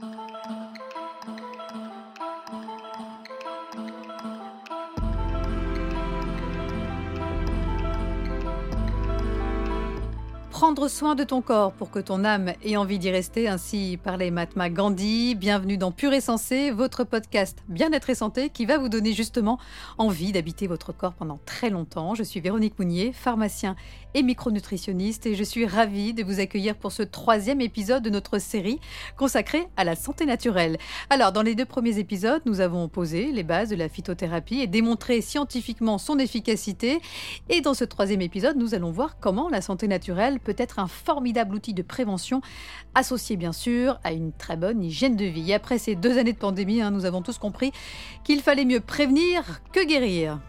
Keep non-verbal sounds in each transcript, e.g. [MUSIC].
Música Prendre soin de ton corps pour que ton âme ait envie d'y rester, ainsi parlait Mahatma Gandhi. Bienvenue dans Pur et Sensé, votre podcast Bien-être et Santé qui va vous donner justement envie d'habiter votre corps pendant très longtemps. Je suis Véronique Mounier, pharmacien et micronutritionniste et je suis ravie de vous accueillir pour ce troisième épisode de notre série consacrée à la santé naturelle. Alors, dans les deux premiers épisodes, nous avons posé les bases de la phytothérapie et démontré scientifiquement son efficacité. Et dans ce troisième épisode, nous allons voir comment la santé naturelle peut être un formidable outil de prévention, associé bien sûr à une très bonne hygiène de vie. Après ces deux années de pandémie, hein, nous avons tous compris qu'il fallait mieux prévenir que guérir.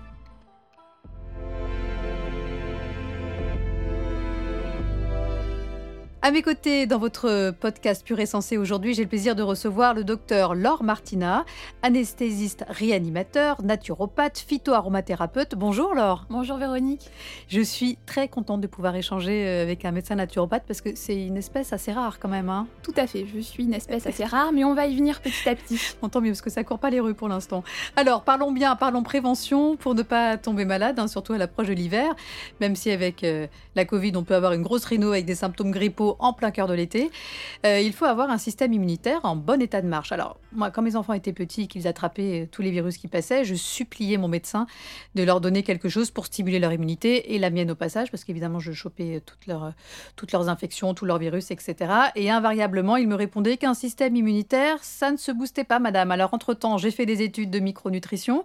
À mes côtés, dans votre podcast Pur et Sensé aujourd'hui, j'ai le plaisir de recevoir le docteur Laure Martina, anesthésiste réanimateur, naturopathe, phytoaromathérapeute. Bonjour Laure. Bonjour Véronique. Je suis très contente de pouvoir échanger euh, avec un médecin naturopathe parce que c'est une espèce assez rare quand même. Hein. Tout à fait, je suis une espèce assez rare, mais on va y venir petit à petit. [LAUGHS] Tant mieux parce que ça court pas les rues pour l'instant. Alors parlons bien, parlons prévention pour ne pas tomber malade, hein, surtout à l'approche de l'hiver, même si avec euh, la Covid on peut avoir une grosse rhino avec des symptômes grippaux en plein cœur de l'été, euh, il faut avoir un système immunitaire en bon état de marche. Alors, moi, quand mes enfants étaient petits, qu'ils attrapaient euh, tous les virus qui passaient, je suppliais mon médecin de leur donner quelque chose pour stimuler leur immunité et la mienne au passage, parce qu'évidemment, je chopais euh, toutes leurs, toutes leurs infections, tous leurs virus, etc. Et invariablement, il me répondait qu'un système immunitaire, ça ne se boostait pas, madame. Alors, entre-temps, j'ai fait des études de micronutrition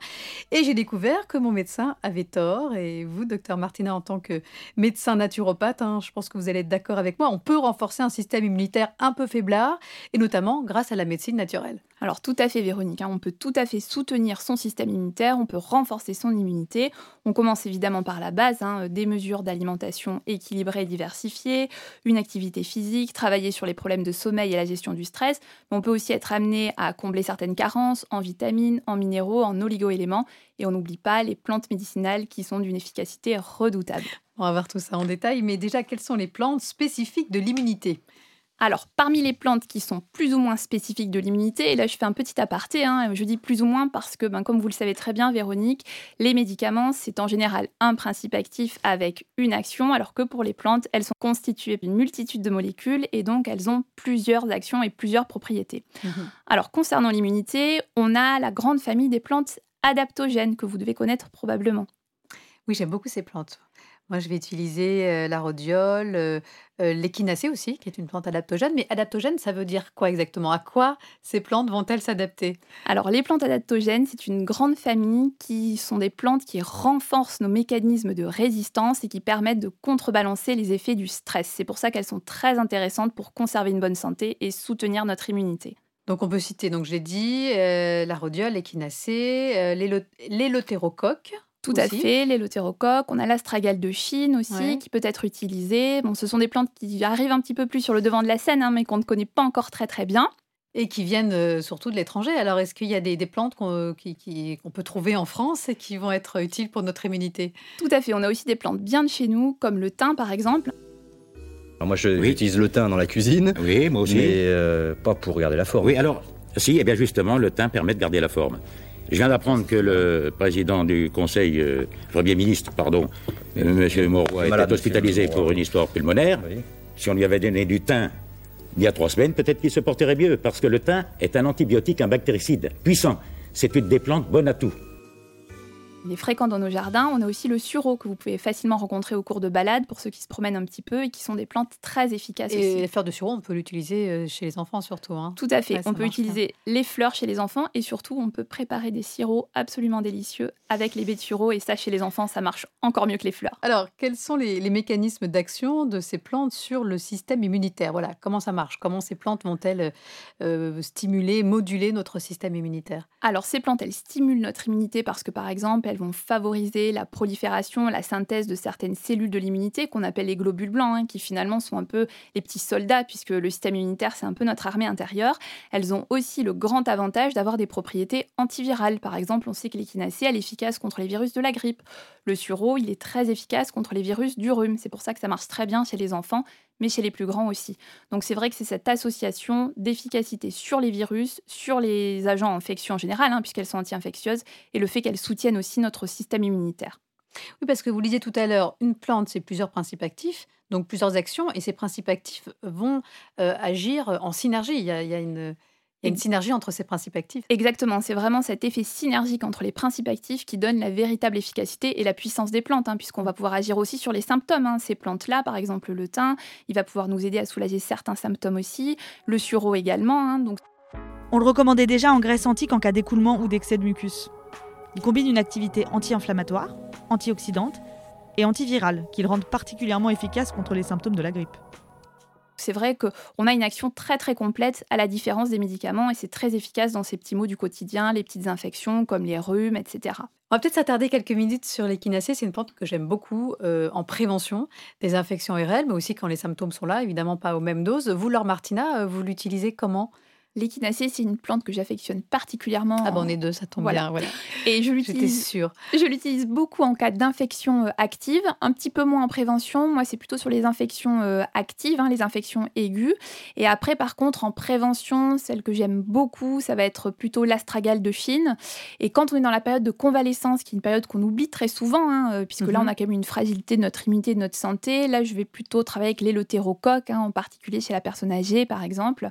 et j'ai découvert que mon médecin avait tort. Et vous, docteur Martina, en tant que médecin naturopathe, hein, je pense que vous allez être d'accord avec moi, on peut renforcer un système immunitaire un peu faiblard, et notamment grâce à la médecine naturelle. Alors tout à fait Véronique, hein. on peut tout à fait soutenir son système immunitaire, on peut renforcer son immunité. On commence évidemment par la base, hein, des mesures d'alimentation équilibrées et diversifiées, une activité physique, travailler sur les problèmes de sommeil et la gestion du stress. Mais on peut aussi être amené à combler certaines carences en vitamines, en minéraux, en oligo-éléments. Et on n'oublie pas les plantes médicinales qui sont d'une efficacité redoutable. On va voir tout ça en détail, mais déjà, quelles sont les plantes spécifiques de l'immunité? Alors, parmi les plantes qui sont plus ou moins spécifiques de l'immunité, et là je fais un petit aparté, hein, je dis plus ou moins parce que, ben, comme vous le savez très bien, Véronique, les médicaments, c'est en général un principe actif avec une action, alors que pour les plantes, elles sont constituées d'une multitude de molécules et donc elles ont plusieurs actions et plusieurs propriétés. Mhm. Alors, concernant l'immunité, on a la grande famille des plantes adaptogènes que vous devez connaître probablement. Oui, j'aime beaucoup ces plantes. Moi, je vais utiliser la rhodiole, l'échinacée aussi, qui est une plante adaptogène. Mais adaptogène, ça veut dire quoi exactement? À quoi ces plantes vont-elles s'adapter? Alors, les plantes adaptogènes, c'est une grande famille qui sont des plantes qui renforcent nos mécanismes de résistance et qui permettent de contrebalancer les effets du stress. C'est pour ça qu'elles sont très intéressantes pour conserver une bonne santé et soutenir notre immunité. Donc on peut citer, donc je l'ai dit, la rhodiole, l'échinacée, l'élothérocoque, tout à fait, l'élotérocoque. On a l'astragale de Chine aussi, qui peut être utilisé. Bon, ce sont des plantes qui arrivent un petit peu plus sur le devant de la scène, hein, mais qu'on ne connaît pas encore très très bien. Et qui viennent euh, surtout de l'étranger. Alors, est-ce qu'il y a des, plantes qu'on peut trouver en France et qui vont être utiles pour notre immunité? Tout à fait. On a aussi des plantes bien de chez nous, comme le thym par exemple. moi, j'utilise le thym dans la cuisine. Oui, moi aussi. Mais euh, pas pour garder la forme. Oui, alors, si, eh bien justement, le thym permet de garder la forme. Je viens d'apprendre que le président du Conseil, euh, Premier ministre, pardon, M. Mauroy, était hospitalisé pour une histoire pulmonaire. Si on lui avait donné du thym il y a trois semaines, peut-être qu'il se porterait mieux, parce que le thym est un antibiotique, un bactéricide puissant. C'est une des plantes bonnes à tout. Il est fréquent dans nos jardins. On a aussi le sureau que vous pouvez facilement rencontrer au cours de balades pour ceux qui se promènent un petit peu et qui sont des plantes très efficaces et aussi. les fleurs de sureau, on peut l'utiliser euh, chez les enfants surtout. Hein. Tout à fait. on peut utiliser les fleurs chez les enfants et surtout on peut préparer des sirops absolument délicieux avec les baies de sureau et ça chez les enfants ça marche encore mieux que les fleurs. Alors quels sont les, mécanismes d'action de ces plantes sur le système immunitaire? Voilà comment ça marche? Comment ces plantes vont-elles euh, stimuler, moduler notre système immunitaire? Alors ces plantes elles stimulent notre immunité parce que par exemple elles vont favoriser la prolifération, la synthèse de certaines cellules de l'immunité qu'on appelle les globules blancs, hein, qui finalement sont un peu les petits soldats, puisque le système immunitaire, c'est un peu notre armée intérieure. Elles ont aussi le grand avantage d'avoir des propriétés antivirales. Par exemple, on sait que l'échinacée, elle est efficace contre les virus de la grippe. Le sureau, il est très efficace contre les virus du rhume. C'est pour ça que ça marche très bien chez les enfants, mais chez les plus grands aussi. Donc c'est vrai que c'est cette association d'efficacité sur les virus, sur les agents infectieux en général, hein, puisqu'elles sont anti-infectieuses, et le fait qu'elles soutiennent aussi notre système immunitaire. Oui, parce que vous disiez tout à l'heure, une plante, c'est plusieurs principes actifs, donc plusieurs actions, et ces principes actifs vont euh, agir en synergie. Il y a, une, une synergie entre ces principes actifs. Exactement, c'est vraiment cet effet synergique entre les principes actifs qui donne la véritable efficacité et la puissance des plantes, hein, puisqu'on va pouvoir agir aussi sur les symptômes. Hein. Ces plantes-là, par exemple le thym, il va pouvoir nous aider à soulager certains symptômes aussi, le sureau également. Hein, donc... On le recommandait déjà en graisse antique en cas d'écoulement ou d'excès de mucus. Il combine une activité anti-inflammatoire, antioxydante et antivirale qui le rendent particulièrement efficace contre les symptômes de la grippe. C'est vrai qu'on a une action très très complète à la différence des médicaments et c'est très efficace dans ces petits mots du quotidien, les petites infections comme les rhumes, etc. On va peut-être s'attarder quelques minutes sur l'échinacée. C'est une plante que j'aime beaucoup euh, en prévention des infections RL, mais aussi quand les symptômes sont là, évidemment pas aux mêmes doses. Vous, Laure Martina, euh, vous l'utilisez comment? L'échinacée, c'est une plante que j'affectionne particulièrement. Ah bon, on est deux, ça tombe bien. Voilà. Et je l'utilise. sûre. Je l'utilise beaucoup en cas d'infection euh, active, un petit peu moins en prévention. Moi, c'est plutôt sur les infections euh, actives, hein, les infections aiguës. Et après, par contre, en prévention, celle que j'aime beaucoup, ça va être plutôt l'astragale de Chine. Et quand on est dans la période de convalescence, qui est une période qu'on oublie très souvent, hein, euh, puisque là, on mhm. a quand même une fragilité de notre immunité, de notre santé. Là, je vais plutôt travailler avec l'élothérocoque, hein, en particulier chez la personne âgée, par exemple.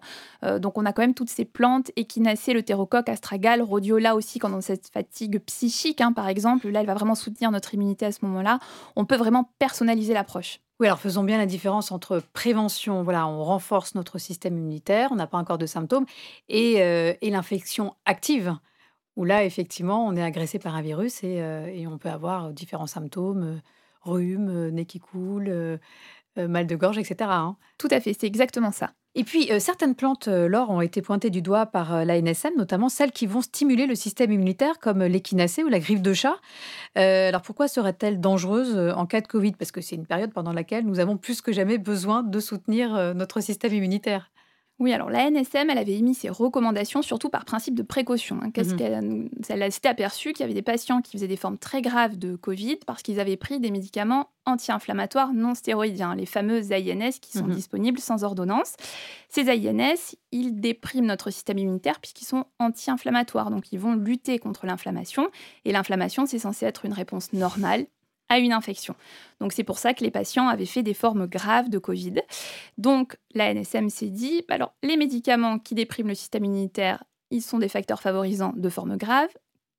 donc, on a quand même toutes ces plantes, échinacée, le thérocoque, astragale, rhodiola aussi, quand on a cette fatigue psychique, hein, par exemple, là, elle va vraiment soutenir notre immunité à ce moment-là. On peut vraiment personnaliser l'approche. Oui, alors faisons bien la différence entre prévention, voilà, on renforce notre système immunitaire, on n'a pas encore de symptômes, et, euh, l'infection active, où là, effectivement, on est agressé par un virus et, euh, on peut avoir différents symptômes, euh, rhume, nez qui coule, mal de gorge, etc. Hein. Tout à fait, c'est exactement ça. Et puis, euh, certaines plantes, euh, l'or, ont été pointées du doigt par euh, l'ANSM, notamment celles qui vont stimuler le système immunitaire, comme l'échinacée ou la griffe de chat. alors, pourquoi serait-elle dangereuse en cas de Covid? Parce que c'est une période pendant laquelle nous avons plus que jamais besoin de soutenir notre système immunitaire. Oui, alors la NSM, elle avait émis ses recommandations surtout par principe de précaution. Hein. Qu'est-ce mmh qu'elle s'était aperçue qu'il y avait des patients qui faisaient des formes très graves de Covid parce qu'ils avaient pris des médicaments anti-inflammatoires non stéroïdiens, les fameux AINS qui sont mmh disponibles sans ordonnance. Ces AINS, ils dépriment notre système immunitaire puisqu'ils sont anti-inflammatoires, donc ils vont lutter contre l'inflammation. Et l'inflammation, c'est censé être une réponse normale à une infection. Donc c'est pour ça que les patients avaient fait des formes graves de Covid. Donc la NSM s'est dit, bah alors les médicaments qui dépriment le système immunitaire, ils sont des facteurs favorisants de formes graves.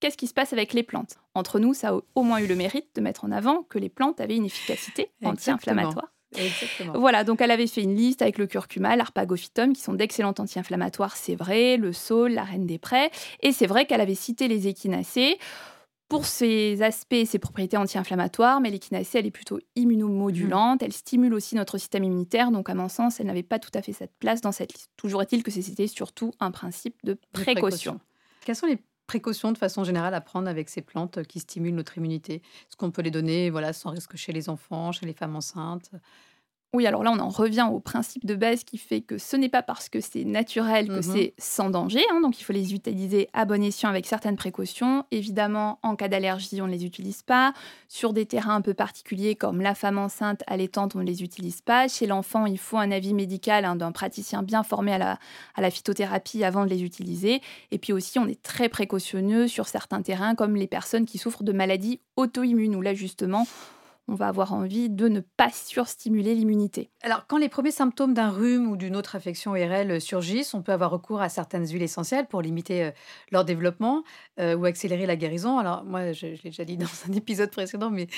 Qu'est-ce qui se passe avec les plantes? Entre nous, ça a au moins eu le mérite de mettre en avant que les plantes avaient une efficacité anti-inflammatoire. Voilà, donc elle avait fait une liste avec le curcuma, l'arpagophytum, qui sont d'excellents anti-inflammatoires, c'est vrai, le saule, la reine des prés, et c'est vrai qu'elle avait cité les échinacées pour ses aspects et ses propriétés anti-inflammatoires, mais l'échinacée, elle est plutôt immunomodulante, mmh. elle stimule aussi notre système immunitaire, donc à mon sens, elle n'avait pas tout à fait cette place dans cette liste. Toujours est-il que c'était surtout un principe de précaution. Quelles sont les précautions de façon générale à prendre avec ces plantes qui stimulent notre immunité? Est-ce qu'on peut les donner voilà, sans risque chez les enfants, chez les femmes enceintes? Oui, alors là, on en revient au principe de base qui fait que ce n'est pas parce que c'est naturel que mmh c'est sans danger. Hein, donc, il faut les utiliser à bon escient avec certaines précautions. Évidemment, en cas d'allergie, on ne les utilise pas. Sur des terrains un peu particuliers comme la femme enceinte, allaitante, on ne les utilise pas. Chez l'enfant, il faut un avis médical hein, d'un praticien bien formé à la, à la phytothérapie avant de les utiliser. Et puis aussi, on est très précautionneux sur certains terrains comme les personnes qui souffrent de maladies auto-immunes, où là, justement, on va avoir envie de ne pas surstimuler l'immunité. Alors, quand les premiers symptômes d'un rhume ou d'une autre affection ORL surgissent, on peut avoir recours à certaines huiles essentielles pour limiter euh, leur développement euh, ou accélérer la guérison. Alors, moi, je, l'ai déjà dit [LAUGHS] dans un épisode précédent, mais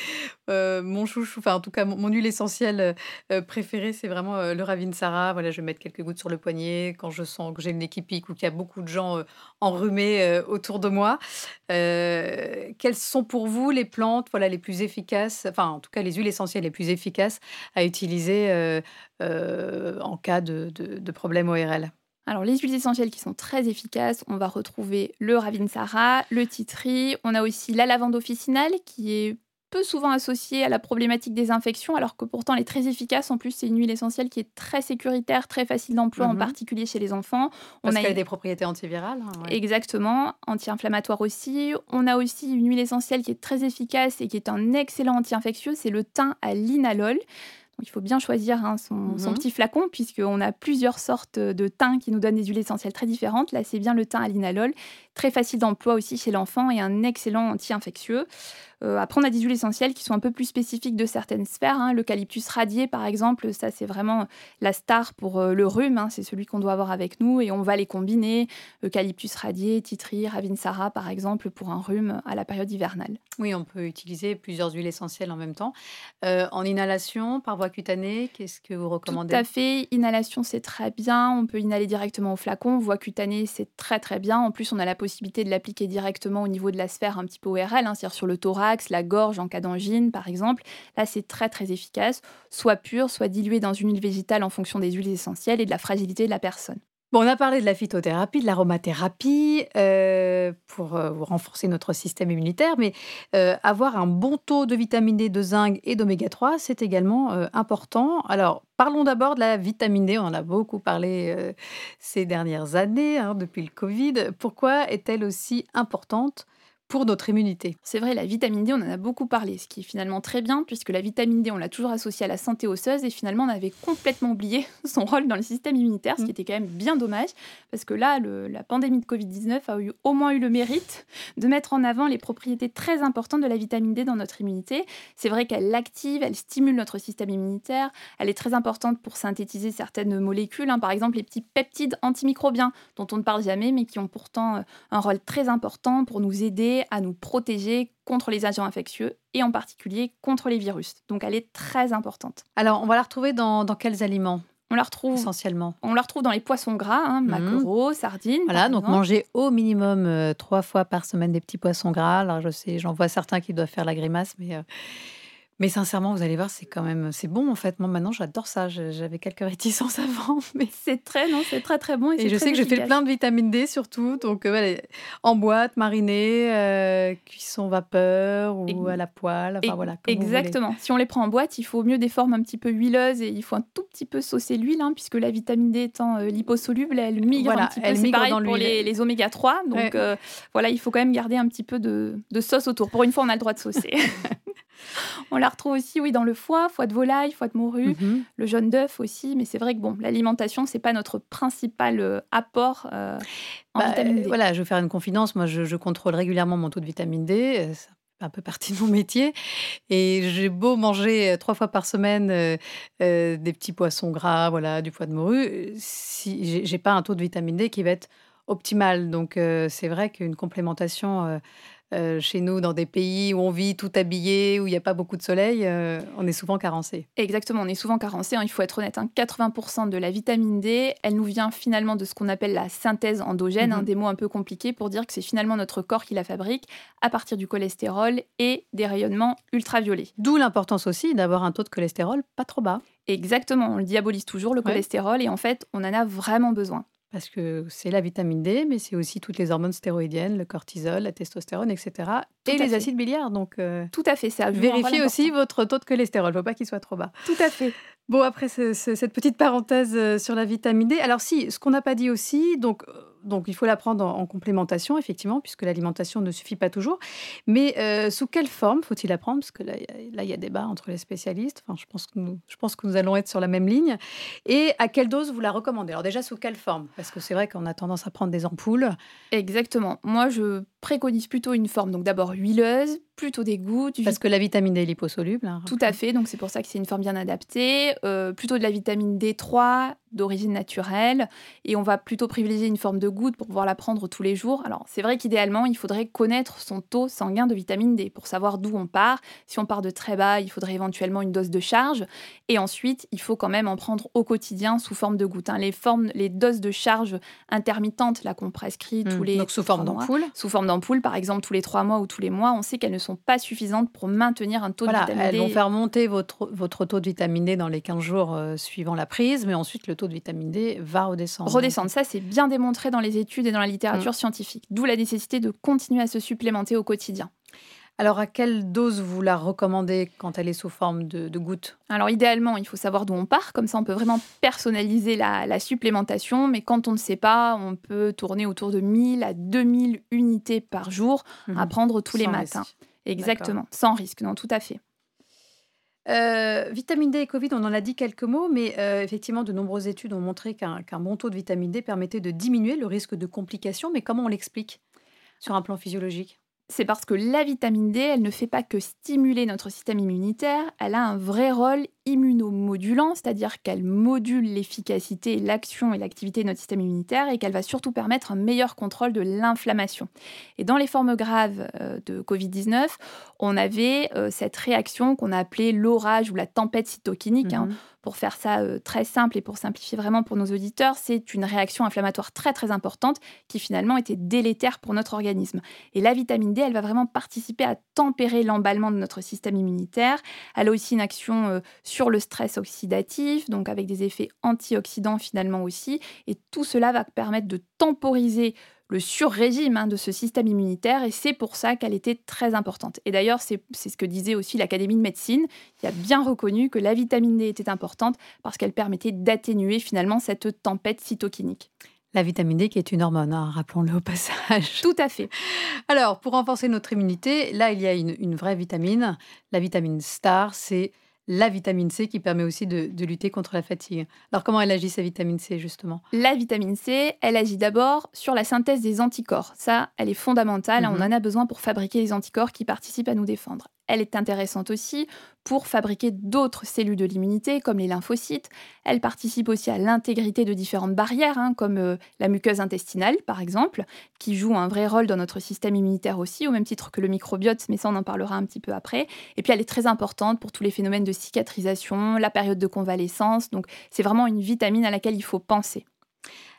euh, mon chouchou, enfin, en tout cas, mon, huile essentielle préférée, c'est vraiment le Ravinsara. Voilà, je vais mettre quelques gouttes sur le poignet quand je sens que j'ai une équipe ou qu'il y a beaucoup de gens enrhumés autour de moi. quelles sont pour vous les plantes voilà, les plus efficaces, enfin, en tout cas les huiles essentielles les plus efficaces à utiliser euh, euh, en cas de, de, problème ORL alors, les huiles essentielles qui sont très efficaces, on va retrouver le Ravinsara, le titri, on a aussi la lavande officinale qui est peu souvent associée à la problématique des infections, alors que pourtant elle est très efficace. En plus, c'est une huile essentielle qui est très sécuritaire, très facile d'emploi, en mhm. particulier chez les enfants. Parce qu'elle a des propriétés antivirales. Hein, Exactement, anti-inflammatoire aussi. On a aussi une huile essentielle qui est très efficace et qui est un excellent anti-infectieux, c'est le thym à linalol. il faut bien choisir hein, son, Mhm. petit flacon, puisqu'on a plusieurs sortes de thym qui nous donnent des huiles essentielles très différentes. Là, c'est bien le thym à linalol, très facile d'emploi aussi chez l'enfant et un excellent anti-infectieux. Euh, après, on a des huiles essentielles qui sont un peu plus spécifiques de certaines sphères. hein. L'eucalyptus radié, par exemple, ça, c'est vraiment la star pour euh, le rhume. hein. C'est celui qu'on doit avoir avec nous et on va les combiner. Eucalyptus radié, titri, ravinsara, par exemple, pour un rhume à la période hivernale. Oui, on peut utiliser plusieurs huiles essentielles en même temps. Euh, en inhalation, par voie cutanée, qu'est-ce que vous recommandez? Tout à fait. Inhalation, c'est très bien. On peut inhaler directement au flacon. Voie cutanée, c'est très très bien. En plus, on a la possibilité de l'appliquer directement au niveau de la sphère un petit peu ORL, hein, c'est-à-dire sur le thorax, la gorge en cas d'angine, par exemple. Là, c'est très très efficace. Soit pur, soit dilué dans une huile végétale en fonction des huiles essentielles et de la fragilité de la personne. Bon, on a parlé de la phytothérapie, de l'aromathérapie euh, pour euh, renforcer notre système immunitaire, mais euh, avoir un bon taux de vitamine D, de zinc et d'oméga 3, c'est également important. Alors, parlons d'abord de la vitamine D. On en a beaucoup parlé ces dernières années, hein, depuis le Covid. Pourquoi est-elle aussi importante pour notre immunité C'est vrai, la vitamine D, on en a beaucoup parlé, ce qui est finalement très bien, puisque la vitamine D, on l'a toujours associée à la santé osseuse, et finalement, on avait complètement oublié [LAUGHS] son rôle dans le système immunitaire, ce qui Mm. était quand même bien dommage, parce que là, le- la pandémie de Covid-19 a eu, au moins eu le mérite de mettre en avant les propriétés très importantes de la vitamine D dans notre immunité. C'est vrai qu'elle l'active, elle stimule notre système immunitaire, elle est très importante pour synthétiser certaines molécules, hein, par exemple les petits peptides antimicrobiens, dont on ne parle jamais, mais qui ont pourtant euh, un rôle très important pour nous aider à nous protéger contre les agents infectieux et en particulier contre les virus. Donc elle est très importante. Alors, on va la retrouver dans, dans quels aliments? On la retrouve, essentiellement on la retrouve dans les poissons gras, hein, Mhm. maquereaux, sardines. Voilà, donc exemple. manger au minimum euh, trois fois par semaine des petits poissons gras. Alors je sais, j'en vois certains qui doivent faire la grimace, mais, euh, mais sincèrement, vous allez voir, c'est quand même, c'est bon en fait. Moi maintenant, j'adore ça. J'avais quelques réticences [LAUGHS] avant, mais C'est très, non, c'est très très bon. Et, je sais que je fais efficace. plein de vitamine D surtout, donc euh, voilà, en boîte, marinée, euh, cuisson vapeur ou à la poêle. Enfin Et- voilà. Exactement. Si on les prend en boîte, il faut mieux des formes un petit peu huileuses et il faut un tout petit peu saucer l'huile, hein, puisque la vitamine D étant euh, liposoluble, elle migre Voilà, un petit peu. elle C'est pareil dans pour les, les oméga 3. Donc Ouais. euh, voilà, il faut quand même garder un petit peu de, de sauce autour. Pour une fois, on a le droit de saucer. [LAUGHS] [LAUGHS] on la retrouve aussi, oui, dans le foie, foie de volaille, foie de morue, Mhm. le jaune d'œuf aussi. Mais c'est vrai que bon, l'alimentation, c'est pas notre principal euh, apport euh, en Bah, vitamine euh, D. Voilà, je vais faire une confidence. Moi, je, je contrôle régulièrement mon taux de vitamine D. euh, C'est un peu partie de mon métier. Et j'ai beau manger trois fois par semaine euh, euh, des petits poissons gras, voilà, du foie de morue, si j'ai j'ai pas un taux de vitamine D qui va être optimal. Donc, euh, c'est vrai qu'une complémentation euh, chez nous, dans des pays où on vit tout habillé, où il n'y a pas beaucoup de soleil, euh, on est souvent carencé. Exactement, on est souvent carencé, hein, il faut être honnête. hein. 80% de la vitamine D, elle nous vient finalement de ce qu'on appelle la synthèse endogène, hein, Mhm. des mots un peu compliqués pour dire que c'est finalement notre corps qui la fabrique à partir du cholestérol et des rayonnements ultraviolets. D'où l'importance aussi d'avoir un taux de cholestérol pas trop bas. Exactement, on le diabolise toujours, le Ouais. cholestérol, et en fait, on en a vraiment besoin. Parce que c'est la vitamine D, mais c'est aussi toutes les hormones stéroïdiennes, le cortisol, la testostérone, etc. Tout et les fait. acides biliaires. Donc, euh, Tout à fait, ça vérifiez aussi votre taux de cholestérol. Il ne faut pas qu'il soit trop bas. Tout à fait. Bon, après ce- ce- cette petite parenthèse euh, sur la vitamine D. Alors, si, ce qu'on n'a pas dit aussi, donc, euh, donc il faut la prendre en, en complémentation, effectivement, puisque l'alimentation ne suffit pas toujours. Mais euh, sous quelle forme faut-il la prendre Parce que là, il y a- là, il y a débat entre les spécialistes. Enfin, je pense, que nous, je pense que nous allons être sur la même ligne. Et à quelle dose vous la recommandez? Alors, déjà, sous quelle forme? Parce que c'est vrai qu'on a tendance à prendre des ampoules. Exactement. Moi, je préconise plutôt une forme, donc d'abord huileuse, plutôt des gouttes, Parce que la vitamine D est liposoluble. hein, Tout à fait, donc c'est pour ça que c'est une forme bien adaptée. Euh, plutôt de la vitamine D3 d'origine naturelle. Et on va plutôt privilégier une forme de goutte pour pouvoir la prendre tous les jours. Alors c'est vrai qu'idéalement, il faudrait connaître son taux sanguin de vitamine D pour savoir d'où on part. Si on part de très bas, il faudrait éventuellement une dose de charge. Et ensuite, il faut quand même en prendre au quotidien sous forme de goutte. hein. Les, formes, les doses de charge intermittentes, là qu'on prescrit tous Hmm. les Donc, sous forme trois mois, d'ampoule. sous forme d'ampoule, par exemple tous les trois mois ou tous les mois, on sait qu'elles ne sont pas suffisantes pour maintenir un taux Voilà, de vitamine elles D. vont faire monter votre, votre taux de vitamine D dans les 15 jours euh, suivant la prise, mais ensuite le taux de vitamine D va redescendre. redescendre. Ça, c'est bien démontré dans les études et dans la littérature Mm. scientifique. D'où la nécessité de continuer à se supplémenter au quotidien. Alors, à quelle dose vous la recommandez quand elle est sous forme de, de gouttes Alors, idéalement, il faut savoir d'où on part. Comme ça, on peut vraiment personnaliser la, la supplémentation. Mais quand on ne sait pas, on peut tourner autour de 1000 à 2000 unités par jour à prendre tous les matins. risque. Exactement. Sans risque, non, tout à fait. Euh, vitamine D et Covid, on en a dit quelques mots, mais euh, effectivement, de nombreuses études ont montré qu'un bon taux de vitamine D permettait de diminuer le risque de complications. Mais comment on l'explique? Sur un plan physiologique? C'est parce que la vitamine D, elle ne fait pas que stimuler notre système immunitaire, elle a un vrai rôle immunomodulant, c'est-à-dire qu'elle module l'efficacité, l'action et l'activité de notre système immunitaire et qu'elle va surtout permettre un meilleur contrôle de l'inflammation. Et dans les formes graves euh, de Covid-19, on avait euh, cette réaction qu'on a appelée l'orage ou la tempête cytokinique. Hein. Pour faire ça euh, très simple et pour simplifier vraiment pour nos auditeurs, c'est une réaction inflammatoire très très importante qui finalement était délétère pour notre organisme. Et la vitamine D, elle va vraiment participer à tempérer l'emballement de notre système immunitaire. Elle a aussi une action euh, sur le stress oxydatif, donc avec des effets antioxydants finalement aussi. Et tout cela va permettre de temporiser le sur-régime hein, de ce système immunitaire et c'est pour ça qu'elle était très importante. Et d'ailleurs, c'est ce que disait aussi l'Académie de médecine, qui a bien reconnu que la vitamine D était importante parce qu'elle permettait d'atténuer finalement cette tempête cytokinique. La vitamine D qui est une hormone, hein, rappelons-le au passage. Tout à fait. Alors, pour renforcer notre immunité, là, il y a une, une vraie vitamine. La vitamine STAR, c'est la vitamine C qui permet aussi de, lutter contre la fatigue. Alors comment elle agit, cette vitamine C, justement? La vitamine C, elle agit d'abord sur la synthèse des anticorps. Ça, elle est fondamentale. On mhm. en a besoin pour fabriquer les anticorps qui participent à nous défendre elle est intéressante aussi pour fabriquer d'autres cellules de l'immunité, comme les lymphocytes. Elle participe aussi à l'intégrité de différentes barrières, hein, comme euh, la muqueuse intestinale, par exemple, qui joue un vrai rôle dans notre système immunitaire aussi, au même titre que le microbiote, mais ça, on en parlera un petit peu après. Et puis, elle est très importante pour tous les phénomènes de cicatrisation, la période de convalescence. Donc, c'est vraiment une vitamine à laquelle il faut penser.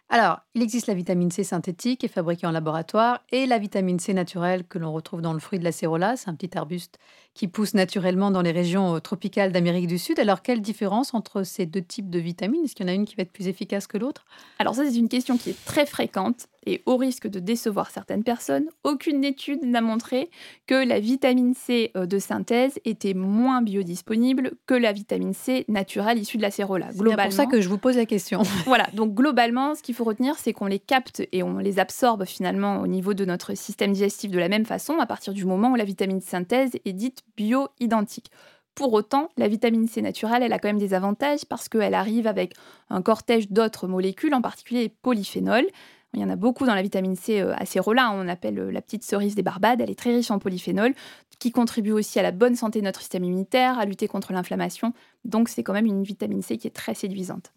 Alors, il existe la vitamine C synthétique est fabriquée en laboratoire et la vitamine C naturelle que l'on retrouve dans le fruit de la cérola, c'est un petit arbuste qui pousse naturellement dans les régions euh, tropicales d'Amérique du Sud. Alors, quelle différence entre ces deux types de vitamines? Est-ce qu'il y en a une qui va être plus efficace que l'autre? Alors ça, c'est une question qui est très fréquente et au risque de décevoir certaines personnes, aucune étude n'a montré que la vitamine C euh, de synthèse était moins biodisponible que la vitamine C naturelle issue de la cérola. C'est pour ça que je vous pose la question. [LAUGHS] voilà, donc globalement, ce qu'il faut retenir, c'est qu'on les capte et on les absorbe finalement au niveau de notre système digestif de la même façon à partir du moment où la vitamine de synthèse est dite bio-identique. Pour autant, la vitamine C naturelle, elle a quand même des avantages parce qu'elle arrive avec un cortège d'autres molécules, en particulier les polyphénols. Il y en a beaucoup dans la vitamine C euh, acérola, on appelle euh, la petite cerise des Barbades. Elle est très riche en polyphénol, qui contribue aussi à la bonne santé de notre système immunitaire, à lutter contre l'inflammation. Donc c'est quand même une vitamine C qui est très séduisante.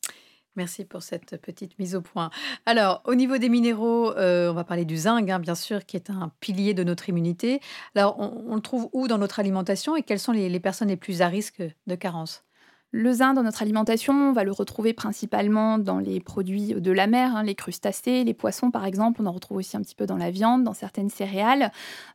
Merci pour cette petite mise au point. Alors, au niveau des minéraux, euh, on va parler du zinc, hein, bien sûr, qui est un pilier de notre immunité. Alors, on, le trouve où dans notre alimentation et quelles sont les personnes les plus à risque de carence? Le zinc dans notre alimentation, on va le retrouver principalement dans les produits de la mer, hein, les crustacés, les poissons par exemple. On en retrouve aussi un petit peu dans la viande, dans certaines céréales.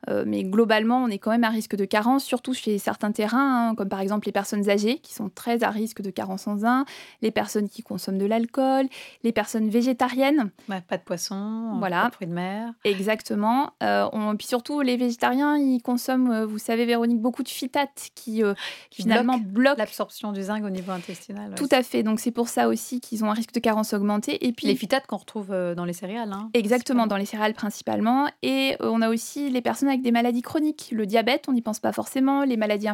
Euh, mais globalement, on est quand même à risque de carence, surtout chez certains terrains, hein, comme par exemple les personnes âgées qui sont très à risque de carence en zinc, les personnes qui consomment de l'alcool, les personnes végétariennes. pas de poisson, voilà. pas de fruits de mer. Exactement. Euh, puis surtout, les végétariens, ils consomment, euh, vous savez, Véronique, beaucoup de phytates qui, finalement bloquent l'absorption du zinc au niveau intestinal. Tout à fait. Donc c'est pour ça aussi qu'ils ont un risque de carence augmenté. Et puis les phytates qu'on retrouve euh, dans les céréales. Hein, exactement, dans les céréales principalement. Et euh, on a aussi les personnes avec des maladies chroniques. Le diabète, on n'y pense pas forcément. Les maladies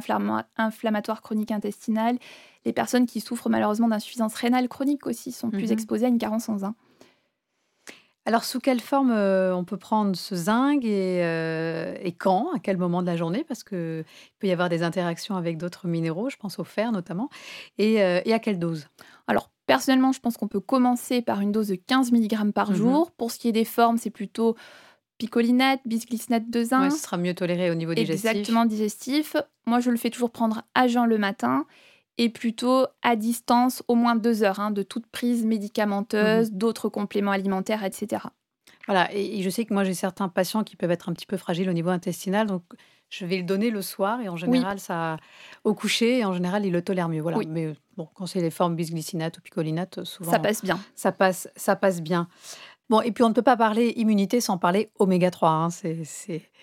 inflammatoires chroniques intestinales. Les personnes qui souffrent malheureusement d'insuffisance rénale chronique aussi sont plus mhm. exposées à une carence en zinc. Alors, sous quelle forme euh, on peut prendre ce zinc euh, et, quand, à quel moment de la journée? Parce qu'il peut y avoir des interactions avec d'autres minéraux, je pense au fer notamment, et, euh, à quelle dose? Alors, personnellement, je pense qu'on peut commencer par une dose de 15 mg par mmh jour. Pour ce qui est des formes, c'est plutôt picolinate, bisglycinate de zinc. Ouais, ce sera mieux toléré au niveau digestif. Exactement, digestif. Moi, je le fais toujours prendre à jeun le matin et plutôt à distance au moins deux heures hein, de toute prise médicamenteuse, mmh d'autres compléments alimentaires, etc. Voilà, et, je sais que moi j'ai certains patients qui peuvent être un petit peu fragiles au niveau intestinal, donc je vais le donner le soir et en général ça au coucher et en général ils le tolèrent mieux. Voilà. Mais bon, quand c'est les formes bisglycinate ou picolinate, souvent ça passe bien. Ça passe, ça passe bien. Bon, et puis on ne peut pas parler immunité sans parler oméga 3. Hein. C'est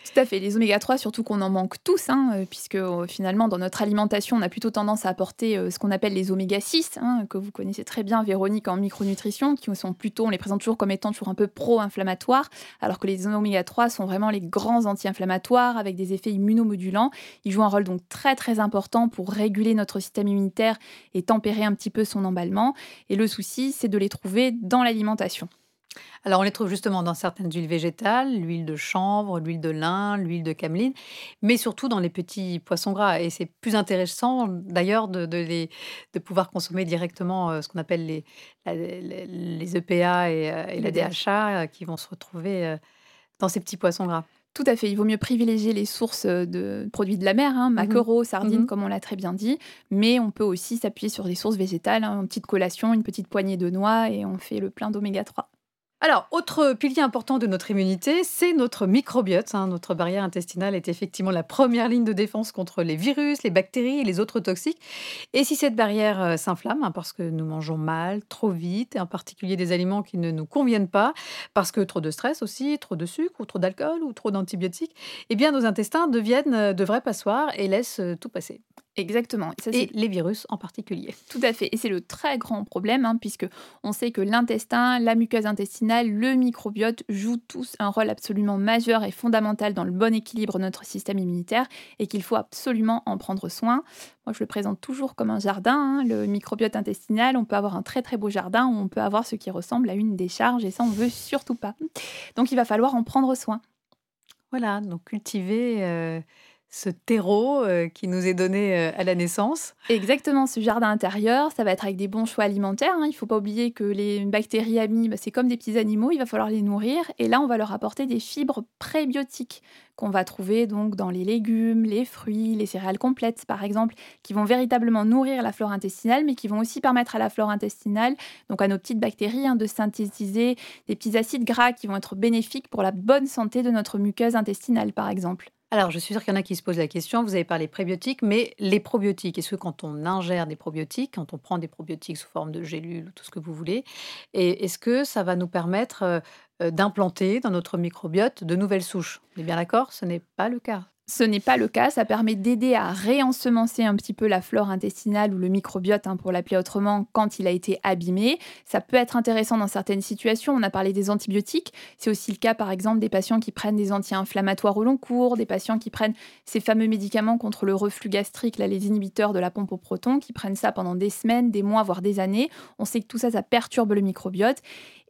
tout à fait. Les oméga 3, surtout qu'on en manque tous, hein, euh, puisque euh, finalement, dans notre alimentation, on a plutôt tendance à apporter euh, ce qu'on appelle les oméga 6, hein, que vous connaissez très bien, Véronique, en micronutrition, qui sont plutôt, on les présente toujours comme étant toujours un peu pro-inflammatoires, alors que les oméga 3 sont vraiment les grands anti-inflammatoires avec des effets immunomodulants. Ils jouent un rôle donc très très important pour réguler notre système immunitaire et tempérer un petit peu son emballement. Et le souci, c'est de les trouver dans l'alimentation. Alors, on les trouve justement dans certaines huiles végétales, l'huile de chanvre, l'huile de lin, l'huile de cameline, mais surtout dans les petits poissons gras. Et c'est plus intéressant d'ailleurs de, de, pouvoir consommer directement euh, ce qu'on appelle les, les, EPA et, euh, la DHA euh, qui vont se retrouver dans ces petits poissons gras. Tout à fait. Il vaut mieux privilégier les sources de produits de la mer, hein, mmh maquereaux, sardines, mmh comme on l'a très bien dit. Mais on peut aussi s'appuyer sur des sources végétales, hein, une petite collation, une petite poignée de noix, et on fait le plein d'oméga 3. Alors, autre pilier important de notre immunité, c'est notre microbiote. Hein. Notre barrière intestinale est effectivement la première ligne de défense contre les virus, les bactéries et les autres toxiques. Et si cette barrière euh, s'inflamme, hein, parce que nous mangeons mal, trop vite, et en particulier des aliments qui ne nous conviennent pas, parce que trop de stress aussi, trop de sucre ou trop d'alcool ou trop d'antibiotiques, eh bien nos intestins deviennent euh, de vrais passoires et laissent euh, tout passer. Exactement. Et, les virus en particulier. Tout à fait. Et c'est le très grand problème, hein, puisque on sait que l'intestin, la muqueuse intestinale, le microbiote jouent tous un rôle absolument majeur et fondamental dans le bon équilibre de notre système immunitaire et qu'il faut absolument en prendre soin. Moi, je le présente toujours comme un jardin, hein, le microbiote intestinal. On peut avoir un très très beau jardin où on peut avoir ce qui ressemble à une décharge et ça, on veut surtout pas. Donc, il va falloir en prendre soin. Voilà, donc cultiver. Euh, ce terreau euh, qui nous est donné euh, à la naissance. Exactement, ce jardin intérieur, ça va être avec des bons choix alimentaires. Hein. Il ne faut pas oublier que les bactéries amies, bah, c'est comme des petits animaux, il va falloir les nourrir. Et là, on va leur apporter des fibres prébiotiques qu'on va trouver donc dans les légumes, les fruits, les céréales complètes, par exemple, qui vont véritablement nourrir la flore intestinale, mais qui vont aussi permettre à la flore intestinale, donc à nos petites bactéries, hein, de synthétiser des petits acides gras qui vont être bénéfiques pour la bonne santé de notre muqueuse intestinale, par exemple. Alors, je suis sûre qu'il y en a qui se posent la question. Vous avez parlé prébiotiques, mais les probiotiques, est-ce que quand on ingère des probiotiques, quand on prend des probiotiques sous forme de gélules ou tout ce que vous voulez, est-ce que ça va nous permettre euh, euh, d'implanter dans notre microbiote de nouvelles souches? On est bien d'accord? Ce n'est pas le cas. Ce n'est pas le cas, ça permet d'aider à réensemencer un petit peu la flore intestinale ou le microbiote, hein, pour l'appeler autrement, quand il a été abîmé. Ça peut être intéressant dans certaines situations, on a parlé des antibiotiques, c'est aussi le cas par exemple des patients qui prennent des anti-inflammatoires au long cours, des patients qui prennent ces fameux médicaments contre le reflux gastrique, là, les inhibiteurs de la pompe au proton, qui prennent ça pendant des semaines, des mois, voire des années. On sait que tout ça, ça perturbe le microbiote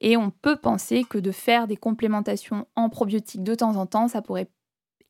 et on peut penser que de faire des complémentations en probiotiques de temps en temps, ça pourrait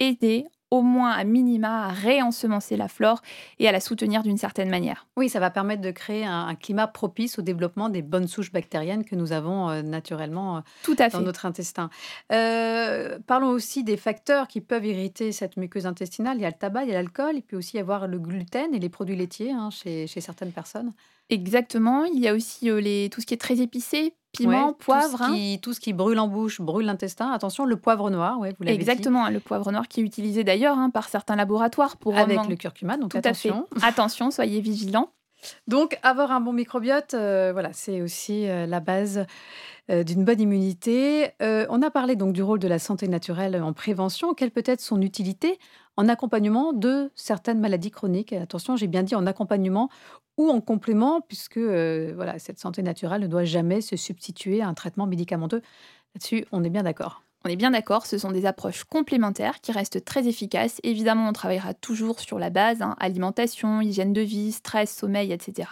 aider au moins à minima à réensemencer la flore et à la soutenir d'une certaine manière. Oui, ça va permettre de créer un, climat propice au développement des bonnes souches bactériennes que nous avons euh, naturellement euh, Tout à dans notre intestin. Euh, parlons aussi des facteurs qui peuvent irriter cette muqueuse intestinale. Il y a le tabac, il y a l'alcool, il peut aussi y avoir le gluten et les produits laitiers hein, chez, chez certaines personnes. Exactement. Il y a aussi les, tout ce qui est très épicé, piment, poivre. Hein. Tout ce, qui, brûle en bouche brûle l'intestin. Attention, le poivre noir, ouais, vous l'avez Exactement, le poivre noir qui est utilisé d'ailleurs hein, par certains laboratoires pour avec le curcuma. Donc Tout attention. À fait. [LAUGHS] attention, soyez vigilants. Donc, avoir un bon microbiote, euh, voilà, c'est aussi euh, la base euh, d'une bonne immunité. on a parlé donc du rôle de la santé naturelle en prévention. Quelle peut être son utilité en accompagnement de certaines maladies chroniques Attention, j'ai bien dit en accompagnement ou en complément, puisque euh, voilà, cette santé naturelle ne doit jamais se substituer à un traitement médicamenteux. Là-dessus, on est bien d'accord. On est bien d'accord, ce sont des approches complémentaires qui restent très efficaces. Évidemment, on travaillera toujours sur la base, hein, alimentation, hygiène de vie, stress, sommeil, etc.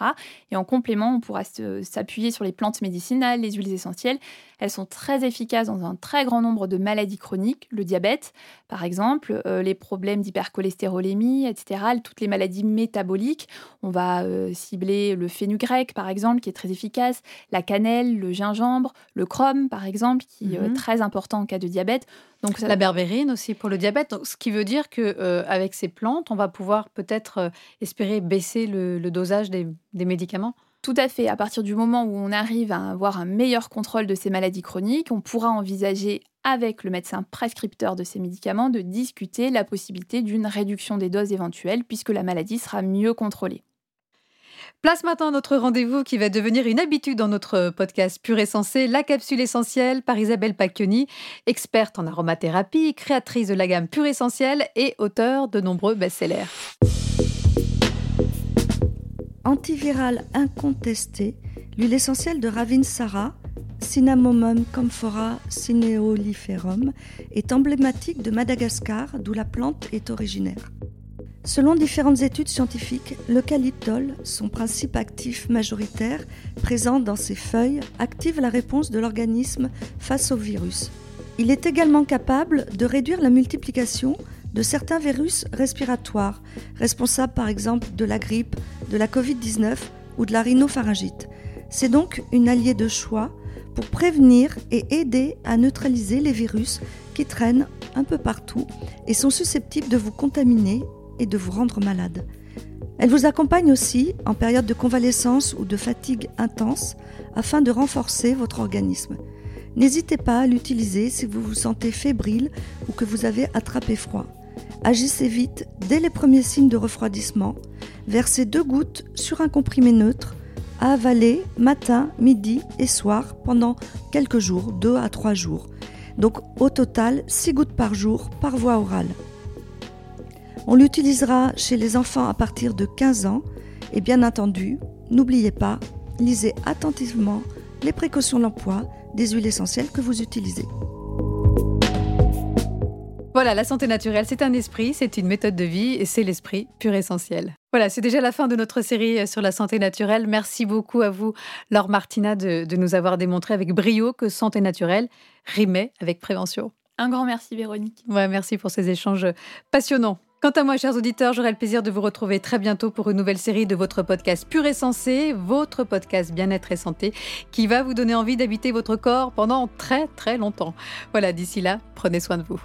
Et en complément, on pourra s'appuyer sur les plantes médicinales, les huiles essentielles. Elles sont très efficaces dans un très grand nombre de maladies chroniques, le diabète par exemple, euh, les problèmes d'hypercholestérolémie, etc., toutes les maladies métaboliques. On va euh, cibler le fenugrec par exemple, qui est très efficace, la cannelle, le gingembre, le chrome par exemple, qui est mhm. très important en cas de diabète. Donc La berbérine aussi pour le diabète. ce qui veut dire que avec ces plantes, on va pouvoir peut-être espérer baisser le, dosage des médicaments tout à fait. À partir du moment où on arrive à avoir un meilleur contrôle de ces maladies chroniques, on pourra envisager avec le médecin prescripteur de ces médicaments de discuter la possibilité d'une réduction des doses éventuelles puisque la maladie sera mieux contrôlée. Place maintenant notre rendez-vous qui va devenir une habitude dans notre podcast Pur et la capsule essentielle par Isabelle Pacchioni, experte en aromathérapie, créatrice de la gamme Pur Essentiel et auteur de nombreux best-sellers. Antiviral incontesté, l'huile essentielle de Ravinsara, Cinnamomum camphora cineoliferum, est emblématique de Madagascar, d'où la plante est originaire. Selon différentes études scientifiques, l'eucalyptol, son principe actif majoritaire présent dans ses feuilles, active la réponse de l'organisme face au virus. Il est également capable de réduire la multiplication de certains virus respiratoires, responsables par exemple de la grippe, de la Covid-19 ou de la rhinopharyngite. C'est donc une alliée de choix pour prévenir et aider à neutraliser les virus qui traînent un peu partout et sont susceptibles de vous contaminer et de vous rendre malade. Elle vous accompagne aussi en période de convalescence ou de fatigue intense afin de renforcer votre organisme. N'hésitez pas à l'utiliser si vous vous sentez fébrile ou que vous avez attrapé froid. Agissez vite dès les premiers signes de refroidissement. Versez deux gouttes sur un comprimé neutre à avaler matin, midi et soir pendant quelques jours, deux à trois jours. Donc au total, six gouttes par jour par voie orale. On l'utilisera chez les enfants à partir de 15 ans et bien entendu, n'oubliez pas, lisez attentivement les précautions d'emploi des huiles essentielles que vous utilisez. Voilà, la santé naturelle, c'est un esprit, c'est une méthode de vie et c'est l'esprit pur essentiel. Voilà, c'est déjà la fin de notre série sur la santé naturelle. Merci beaucoup à vous, Laure Martina, de, de nous avoir démontré avec brio que santé naturelle rimait avec prévention. Un grand merci, Véronique. Ouais, merci pour ces échanges passionnants. Quant à moi, chers auditeurs, j'aurai le plaisir de vous retrouver très bientôt pour une nouvelle série de votre podcast Pur et Sensé, votre podcast Bien-être et Santé, qui va vous donner envie d'habiter votre corps pendant très très longtemps. Voilà, d'ici là, prenez soin de vous.